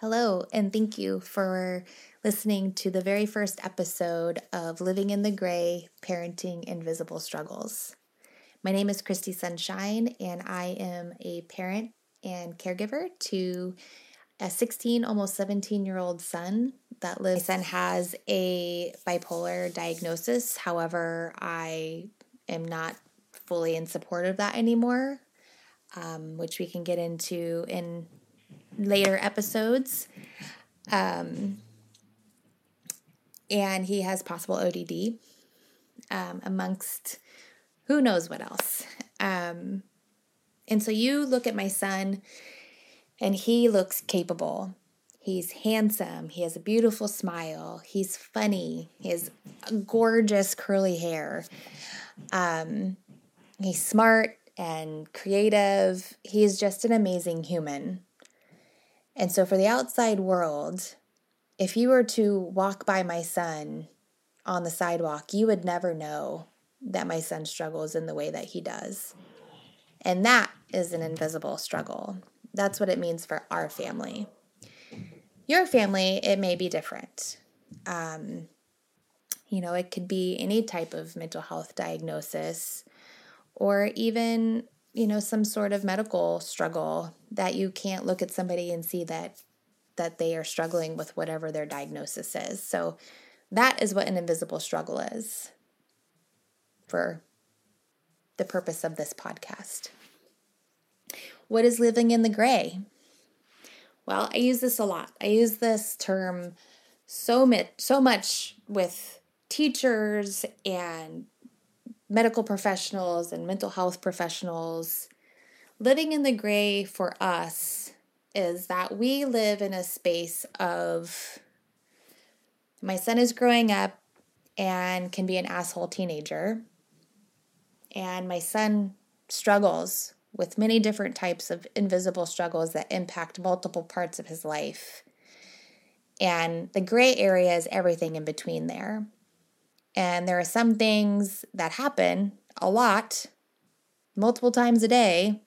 Hello, and thank you for listening to the very first episode of Living in the Gray Parenting Invisible Struggles. My name is Christi Sunshine, and I am a parent and caregiver to a 16, almost 17 year old son that lives. My son has a bipolar diagnosis. However, I am not fully in support of that anymore, um, which we can get into in later episodes. Um, and he has possible ODD, um, amongst who knows what else. Um, and so you look at my son, and he looks capable. He's handsome. He has a beautiful smile. He's funny. He has gorgeous curly hair. Um, he's smart and creative. He's just an amazing human. And so, for the outside world, if you were to walk by my son on the sidewalk, you would never know that my son struggles in the way that he does. And that is an invisible struggle. That's what it means for our family. Your family, it may be different. Um, you know, it could be any type of mental health diagnosis or even you know some sort of medical struggle that you can't look at somebody and see that that they are struggling with whatever their diagnosis is. So that is what an invisible struggle is for the purpose of this podcast. What is living in the gray? Well i use this a lot. I use this term so much so much with teachers and medical professionals and mental health professionals, living in the gray for us is that we live in a space of my son is growing up and can be an asshole teenager. And my son struggles with many different types of invisible struggles that impact multiple parts of his life. And the gray area is everything in between there. And there are some things that happen a lot, multiple times a day,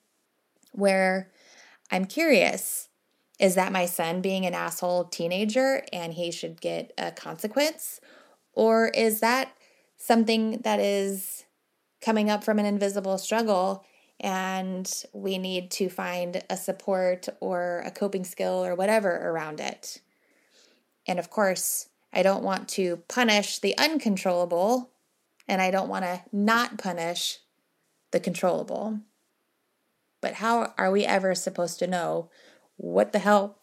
where I'm curious is that my son being an asshole teenager and he should get a consequence? Or is that something that is coming up from an invisible struggle and we need to find a support or a coping skill or whatever around it? And of course, I don't want to punish the uncontrollable, and I don't want to not punish the controllable. But how are we ever supposed to know what the hell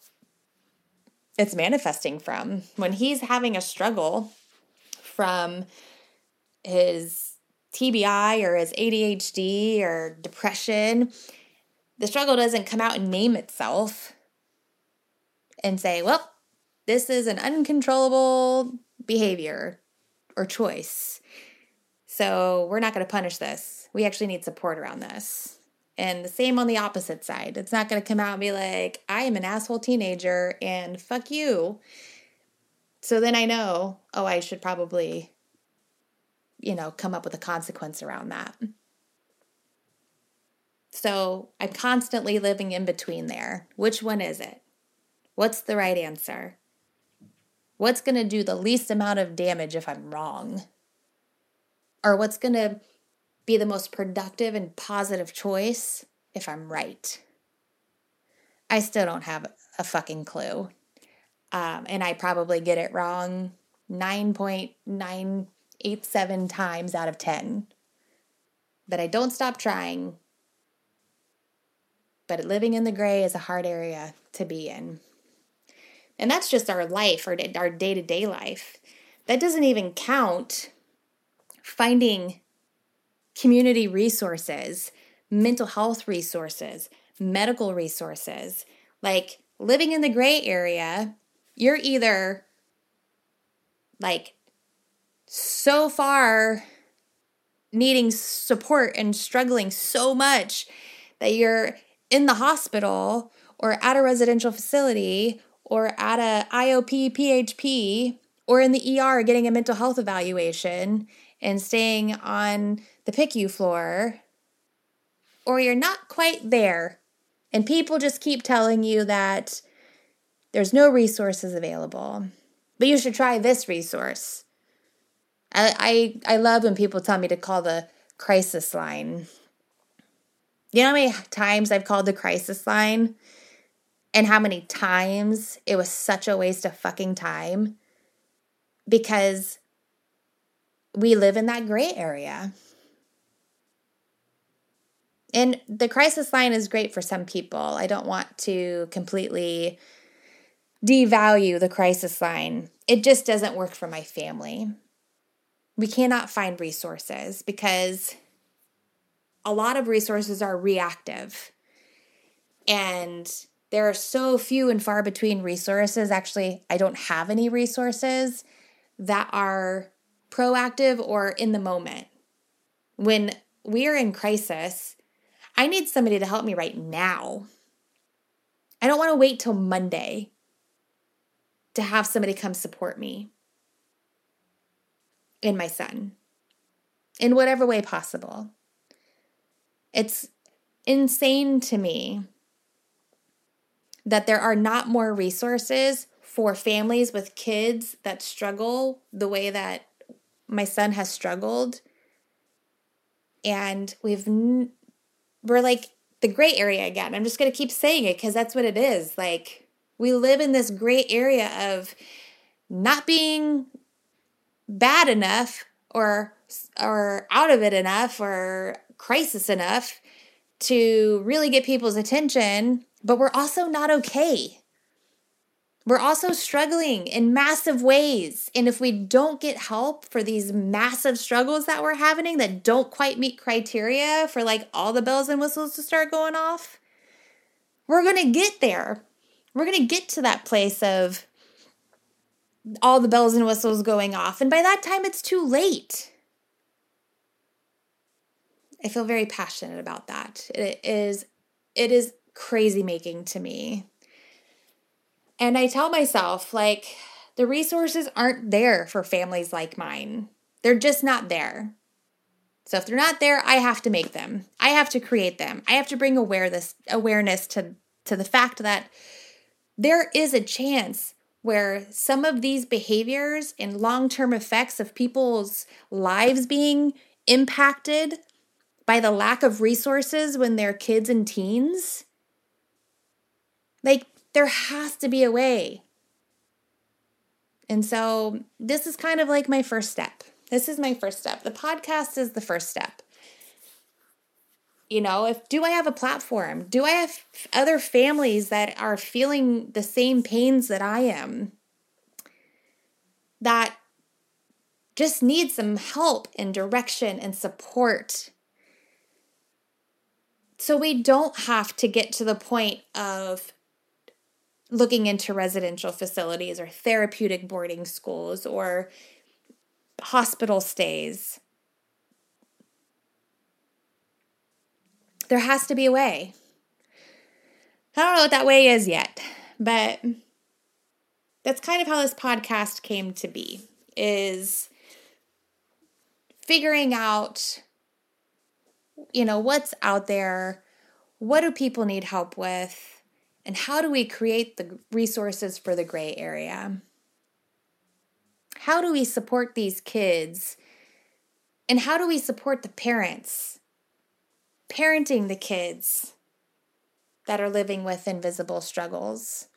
it's manifesting from? When he's having a struggle from his TBI or his ADHD or depression, the struggle doesn't come out and name itself and say, well, this is an uncontrollable behavior or choice. So we're not going to punish this. We actually need support around this. And the same on the opposite side. It's not going to come out and be like, I am an asshole teenager and fuck you. So then I know, oh, I should probably, you know, come up with a consequence around that. So I'm constantly living in between there. Which one is it? What's the right answer? What's going to do the least amount of damage if I'm wrong? Or what's going to be the most productive and positive choice if I'm right? I still don't have a fucking clue. Um, and I probably get it wrong 9.987 times out of 10. But I don't stop trying. But living in the gray is a hard area to be in. And that's just our life, our, our day-to-day life. That doesn't even count finding community resources, mental health resources, medical resources. Like living in the gray area, you're either like so far needing support and struggling so much that you're in the hospital or at a residential facility or at a IOP PHP or in the ER getting a mental health evaluation and staying on the PICU floor, or you're not quite there. And people just keep telling you that there's no resources available. But you should try this resource. I, I, I love when people tell me to call the crisis line. You know how many times I've called the crisis line? And how many times it was such a waste of fucking time? Because we live in that gray area. And the crisis line is great for some people. I don't want to completely devalue the crisis line. It just doesn't work for my family. We cannot find resources because a lot of resources are reactive. And there are so few and far between resources. Actually, I don't have any resources that are proactive or in the moment. When we are in crisis, I need somebody to help me right now. I don't want to wait till Monday to have somebody come support me and my son in whatever way possible. It's insane to me that there are not more resources for families with kids that struggle the way that my son has struggled. And we've, we're like the gray area again. I'm just going to keep saying it because that's what it is. Like, we live in this gray area of not being bad enough or or out of it enough or crisis enough to really get people's attention, but we're also not okay. We're also struggling in massive ways. And if we don't get help for these massive struggles that we're having that don't quite meet criteria for like all the bells and whistles to start going off, we're going to get there. We're going to get to that place of all the bells and whistles going off. And by that time, it's too late. I feel very passionate about that. It is, it is crazy making to me. And I tell myself, like, the resources aren't there for families like mine. They're just not there. So if they're not there, I have to make them. I have to create them. I have to bring awareness awareness to to the fact that there is a chance where some of these behaviors and long term effects of people's lives being impacted by the lack of resources when they're kids and teens, like there has to be a way. And so this is kind of like my first step. This is my first step. The podcast is the first step you know if do i have a platform do i have other families that are feeling the same pains that i am that just need some help and direction and support so we don't have to get to the point of looking into residential facilities or therapeutic boarding schools or hospital stays There has to be a way. I don't know what that way is yet, but that's kind of how this podcast came to be is figuring out you know what's out there, what do people need help with, and how do we create the resources for the gray area? How do we support these kids? And how do we support the parents parenting the kids that are living with invisible struggles,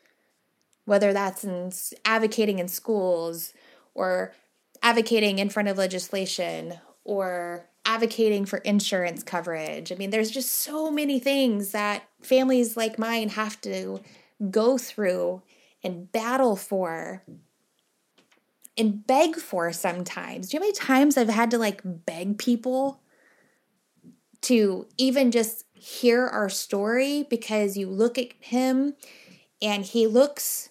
whether that's in advocating in schools or advocating in front of legislation or advocating for insurance coverage. I mean, there's just so many things that families like mine have to go through and battle for and beg for sometimes. Do you know how many times I've had to like beg people to even just hear our story because you look at him and he looks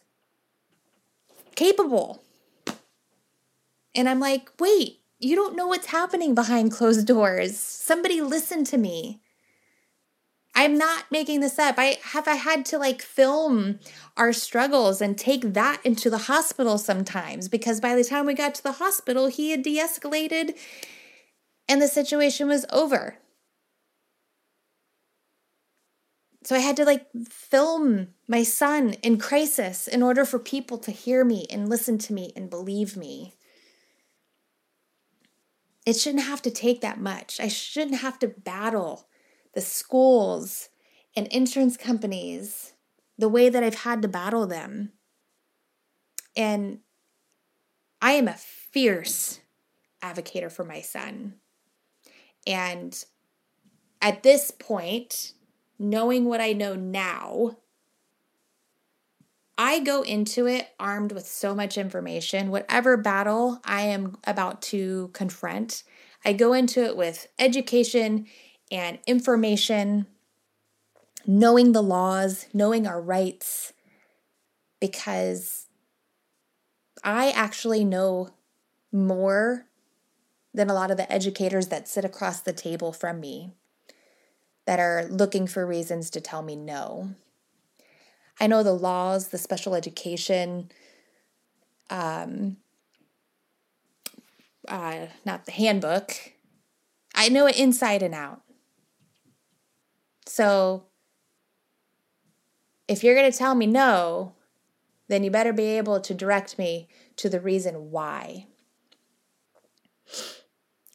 capable. And I'm like, wait, you don't know what's happening behind closed doors. Somebody listen to me. I'm not making this up. I have I had to like film our struggles and take that into the hospital sometimes because by the time we got to the hospital, he had de-escalated and the situation was over. so I had to like film my son in crisis in order for people to hear me and listen to me and believe me. It shouldn't have to take that much. I shouldn't have to battle the schools and insurance companies the way that I've had to battle them. And I am a fierce advocate for my son. And at this point, knowing what I know now, I go into it armed with so much information. Whatever battle I am about to confront, I go into it with education and information, knowing the laws, knowing our rights, because I actually know more than a lot of the educators that sit across the table from me that are looking for reasons to tell me no. I know the laws, the special education, um, uh, not the handbook. I know it inside and out. So if you're going to tell me no, then you better be able to direct me to the reason why.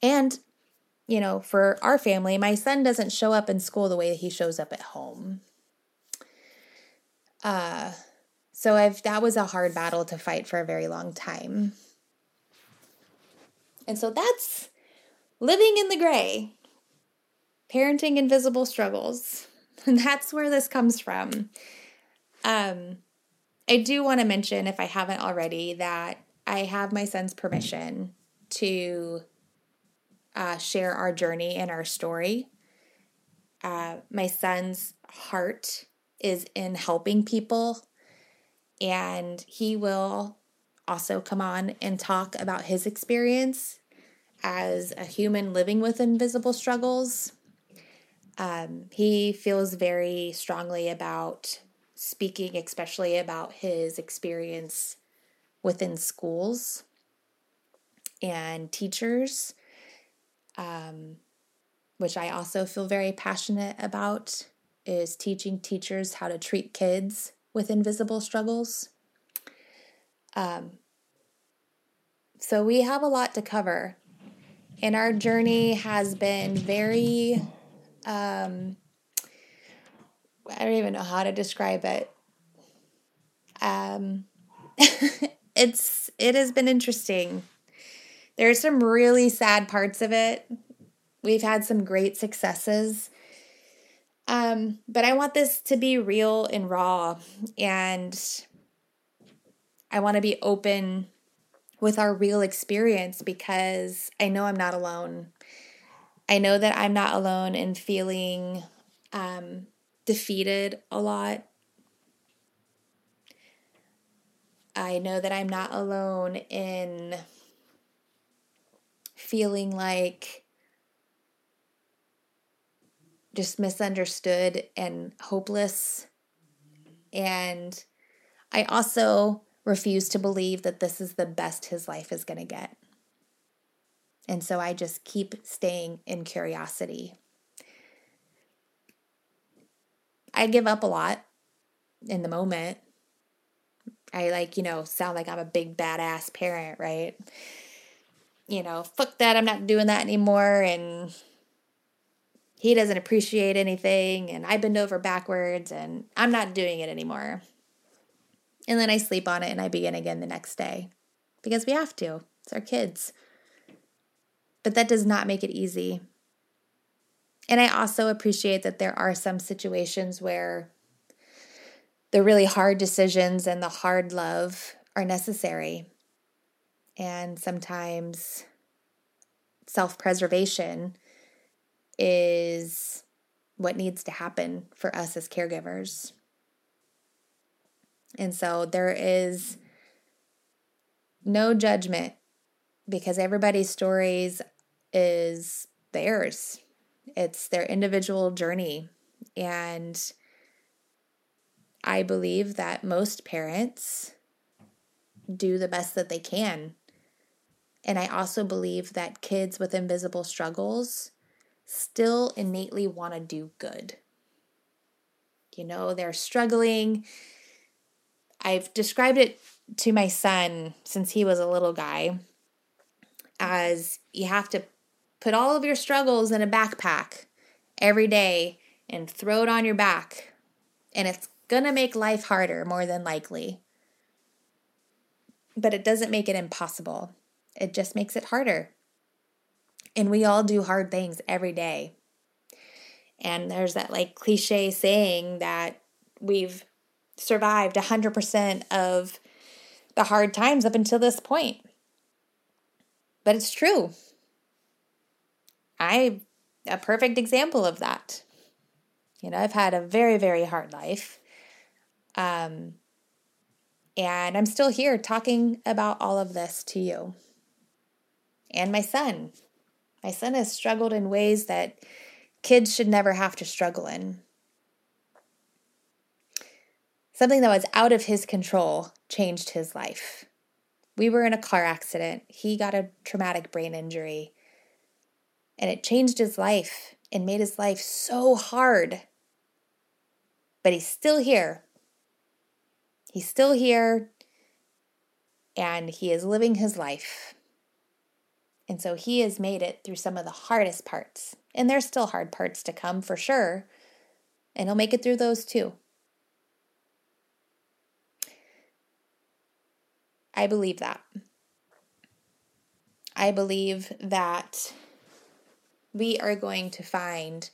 And, you know, for our family, my son doesn't show up in school the way that he shows up at home. Uh, so I've that was a hard battle to fight for a very long time. And so that's living in the gray. Parenting invisible struggles. And that's where this comes from. Um, I do want to mention, if I haven't already, that I have my son's permission to uh, share our journey and our story. Uh, my son's heart is in helping people, and he will also come on and talk about his experience as a human living with invisible struggles. Um, he feels very strongly about speaking, especially about his experience within schools and teachers um, which I also feel very passionate about, is teaching teachers how to treat kids with invisible struggles. Um, so we have a lot to cover, and our journey has been very. Um, I don't even know how to describe it. Um, it's it has been interesting. There's some really sad parts of it. We've had some great successes. Um, but I want this to be real and raw, and I want to be open with our real experience because I know I'm not alone. I know that I'm not alone in feeling um, defeated a lot. I know that I'm not alone in feeling like just misunderstood and hopeless. And I also refuse to believe that this is the best his life is going to get. And so I just keep staying in curiosity. I give up a lot in the moment. I like, you know, sound like I'm a big badass parent, right? you know, fuck that, I'm not doing that anymore. And he doesn't appreciate anything. And I bend over backwards and I'm not doing it anymore. And then I sleep on it and I begin again the next day because we have to. It's our kids. But that does not make it easy. And I also appreciate that there are some situations where the really hard decisions and the hard love are necessary. And sometimes self preservation is what needs to happen for us as caregivers. And so there is no judgment because everybody's stories is theirs. It's their individual journey. And I believe that most parents do the best that they can and I also believe that kids with invisible struggles still innately want to do good. You know, they're struggling. I've described it to my son since he was a little guy as you have to put all of your struggles in a backpack every day and throw it on your back. And it's going to make life harder, more than likely. But it doesn't make it impossible, it just makes it harder. And we all do hard things every day. And there's that like cliche saying that we've survived 100% of the hard times up until this point. But it's true. I'm a perfect example of that. You know, I've had a very very hard life. Um and I'm still here talking about all of this to you. And my son. My son has struggled in ways that kids should never have to struggle in. Something that was out of his control changed his life. We were in a car accident. He got a traumatic brain injury. And it changed his life and made his life so hard. But he's still here. He's still here and he is living his life. And so he has made it through some of the hardest parts. And there's still hard parts to come for sure. And he'll make it through those too. I believe that. I believe that we are going to find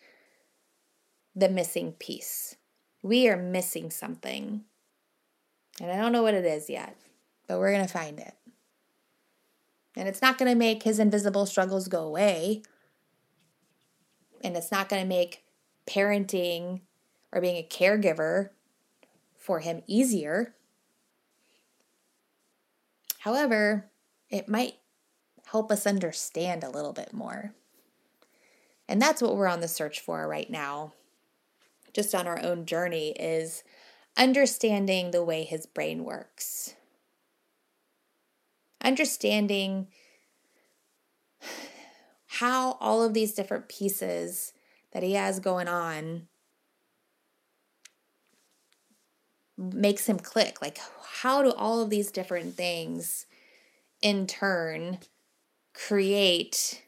the missing piece. We are missing something. And I don't know what it is yet, but we're going to find it. And it's not going to make his invisible struggles go away. And it's not going to make parenting or being a caregiver for him easier. However, it might help us understand a little bit more. And that's what we're on the search for right now, just on our own journey, is understanding the way his brain works. Understanding how all of these different pieces that he has going on makes him click. Like, how do all of these different things in turn create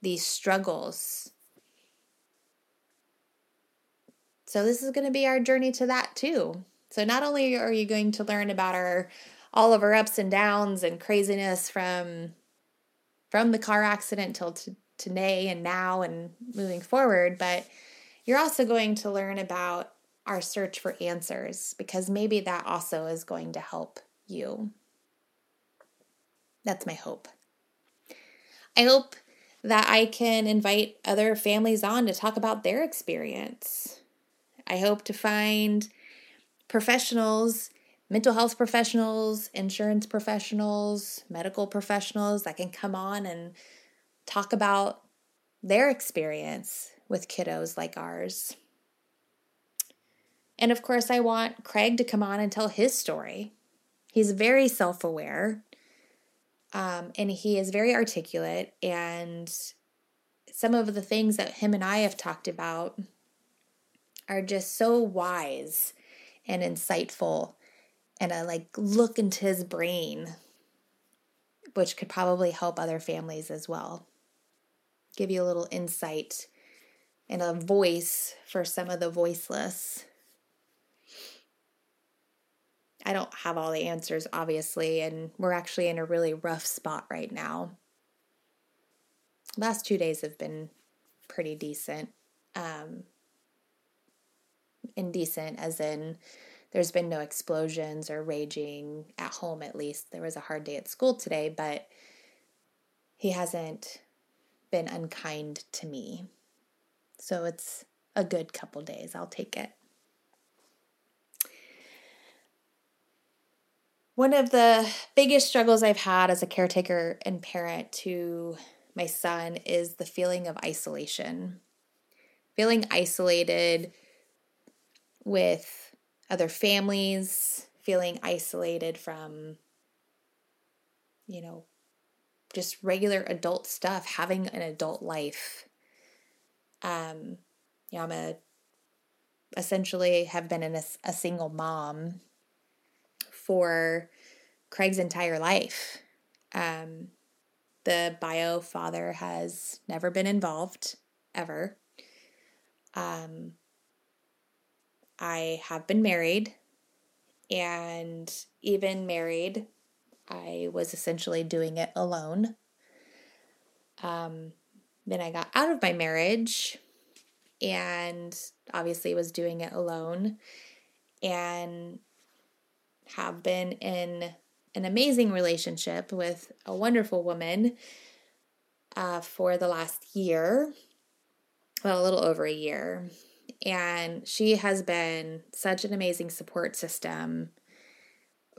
these struggles? So, this is going to be our journey to that too. So, not only are you going to learn about our all of our ups and downs and craziness from from the car accident till to, today and now and moving forward, but you're also going to learn about our search for answers because maybe that also is going to help you. That's my hope. I hope that I can invite other families on to talk about their experience. I hope to find professionals, mental health professionals, insurance professionals, medical professionals that can come on and talk about their experience with kiddos like ours. And of course, I want Craig to come on and tell his story. He's very self aware um, and he is very articulate. And some of the things that him and I have talked about are just so wise and insightful. And I like look into his brain, which could probably help other families as well. Give you a little insight and a voice for some of the voiceless. I don't have all the answers, obviously, and we're actually in a really rough spot right now. Last two days have been pretty decent. Um, indecent, as in there's been no explosions or raging at home, at least. There was a hard day at school today, but he hasn't been unkind to me. So it's a good couple days. I'll take it. One of the biggest struggles I've had as a caretaker and parent to my son is the feeling of isolation. Feeling isolated with other families, feeling isolated from, you know, just regular adult stuff, having an adult life. Um, you know, I'm a essentially have been in a, a single mom for Craig's entire life. Um, the bio father has never been involved ever. Um, I have been married, and even married, I was essentially doing it alone. Um, then I got out of my marriage and obviously was doing it alone and have been in an amazing relationship with a wonderful woman uh, for the last year, well, a little over a year. And she has been such an amazing support system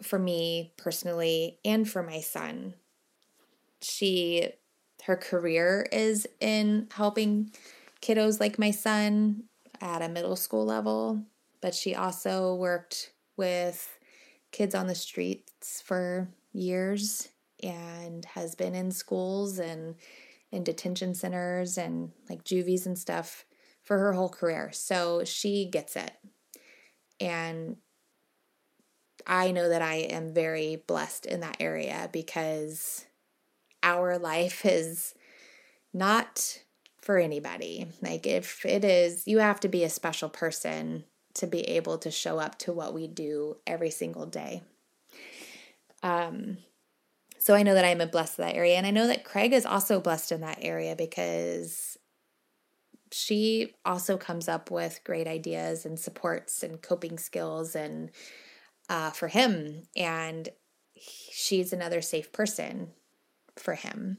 for me personally and for my son. She, her career is in helping kiddos like my son at a middle school level, but she also worked with kids on the streets for years and has been in schools and in detention centers and like juvies and stuff for her whole career. So she gets it. And I know that I am very blessed in that area because our life is not for anybody. Like, if it is, you have to be a special person to be able to show up to what we do every single day. Um, so I know that I'm blessed in that area. And I know that Craig is also blessed in that area because she also comes up with great ideas and supports and coping skills and uh, for him. And she's another safe person for him.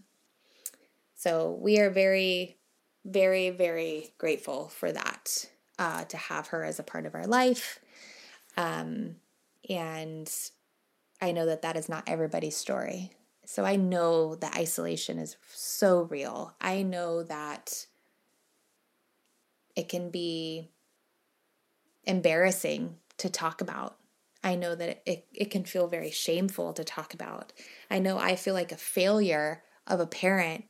So we are very, very, very grateful for that uh, to have her as a part of our life. Um, and I know that that is not everybody's story. So I know that isolation is so real. I know that it can be embarrassing to talk about. I know that it, it can feel very shameful to talk about. I know I feel like a failure of a parent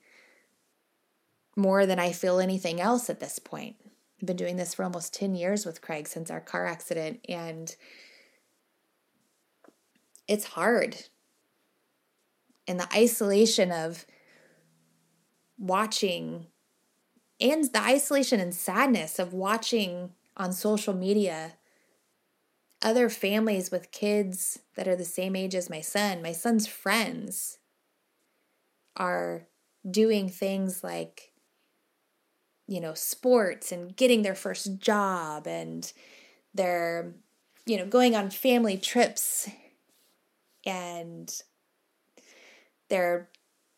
more than I feel anything else at this point. I've been doing this for almost 10 years with Craig since our car accident, and it's hard. And the isolation of watching, and the isolation and sadness of watching on social media other families with kids that are the same age as my son, my son's friends are doing things like you know, sports and getting their first job and they're, you know, going on family trips and they're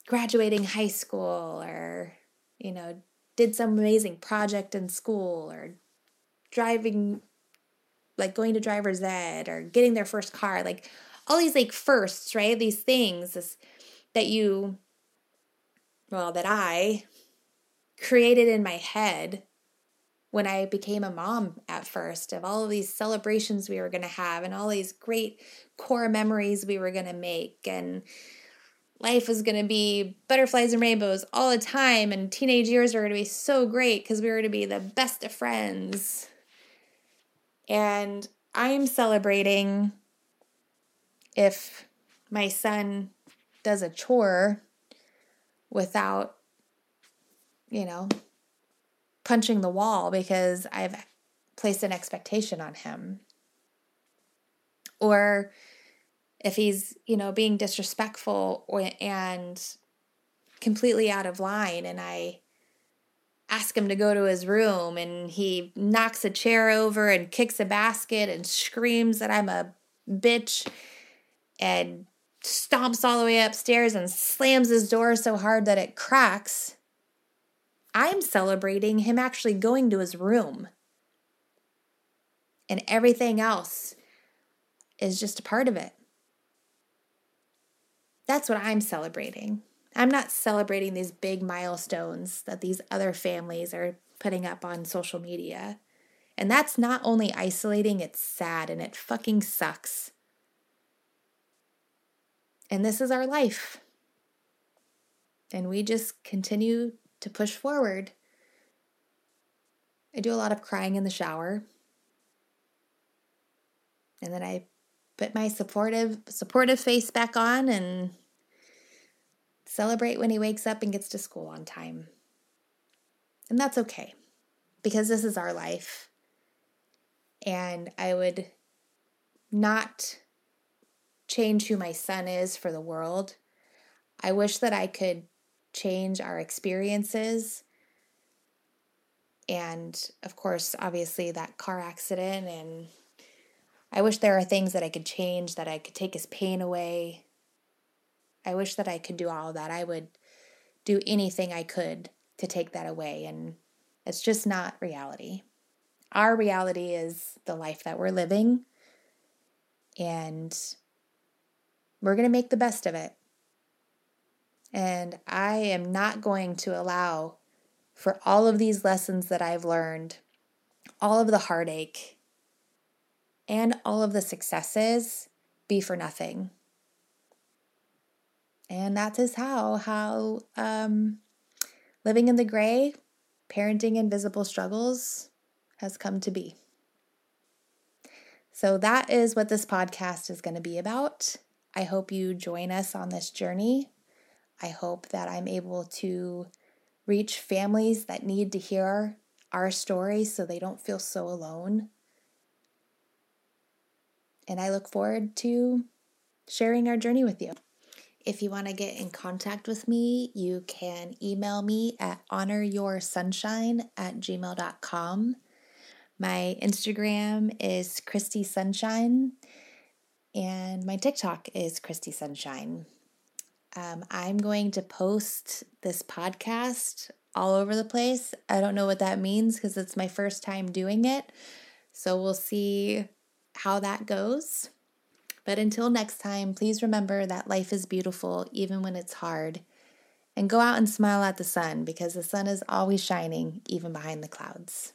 graduating high school or, you know, did some amazing project in school or driving, like going to driver's ed or getting their first car, like all these like firsts, right? These things this, that you, well, that I created in my head when I became a mom at first of all of these celebrations we were going to have and all these great core memories we were going to make and life was going to be butterflies and rainbows all the time and teenage years were going to be so great because we were going to be the best of friends. And I'm celebrating if my son does a chore without you know, punching the wall because I've placed an expectation on him. Or if he's, you know, being disrespectful or, and completely out of line and I ask him to go to his room and he knocks a chair over and kicks a basket and screams that I'm a bitch and stomps all the way upstairs and slams his door so hard that it cracks I'm celebrating him actually going to his room. And everything else is just a part of it. That's what I'm celebrating. I'm not celebrating these big milestones that these other families are putting up on social media. And that's not only isolating, it's sad and it fucking sucks. And this is our life. And we just continue to push forward. I do a lot of crying in the shower. And then I put my supportive supportive face back on and celebrate when he wakes up and gets to school on time. And that's okay because this is our life. And I would not change who my son is for the world. I wish that I could change our experiences. And of course, obviously, that car accident. And I wish there are things that I could change, that I could take his pain away. I wish that I could do all that. I would do anything I could to take that away. And it's just not reality. Our reality is the life that we're living. And we're going to make the best of it. And I am not going to allow for all of these lessons that I've learned, all of the heartache, and all of the successes be for nothing. And that is how how um, living in the gray, parenting invisible struggles has come to be. So that is what this podcast is going to be about. I hope you join us on this journey. I hope that I'm able to reach families that need to hear our stories so they don't feel so alone. And I look forward to sharing our journey with you. If you want to get in contact with me, you can email me at honoryoursunshine at gmail.com. My Instagram is Christi Sunshine. And my TikTok is Christi Sunshine. Um, I'm going to post this podcast all over the place. I don't know what that means because it's my first time doing it. So we'll see how that goes. But until next time, please remember that life is beautiful even when it's hard. And go out and smile at the sun because the sun is always shining, even behind the clouds.